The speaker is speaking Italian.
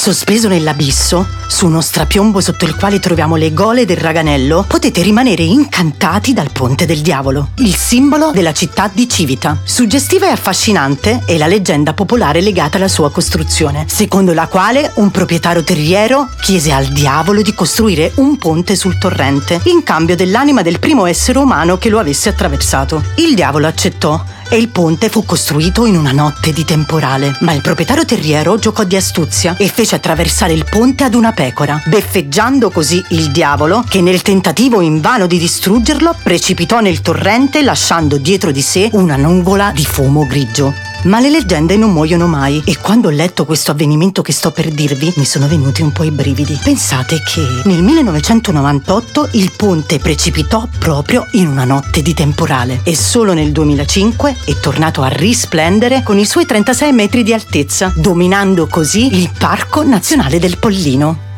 Sospeso nell'abisso, su uno strapiombo sotto il quale troviamo le gole del raganello, potete rimanere incantati dal Ponte del Diavolo, il simbolo della città di Civita. Suggestiva e affascinante è la leggenda popolare legata alla sua costruzione, secondo la quale un proprietario terriero chiese al diavolo di costruire un ponte sul torrente, in cambio dell'anima del primo essere umano che lo avesse attraversato. Il diavolo accettò e il ponte fu costruito in una notte di temporale. Ma il proprietario terriero giocò di astuzia e fece attraversare il ponte ad una pecora, beffeggiando così il diavolo che nel tentativo invano di distruggerlo precipitò nel torrente lasciando dietro di sé una nuvola di fumo grigio. Ma le leggende non muoiono mai e quando ho letto questo avvenimento che sto per dirvi mi sono venuti un po' i brividi. Pensate che nel 1998 il ponte precipitò proprio in una notte di temporale e solo nel 2005 è tornato a risplendere con i suoi 36 metri di altezza, dominando così il Parco Nazionale del Pollino.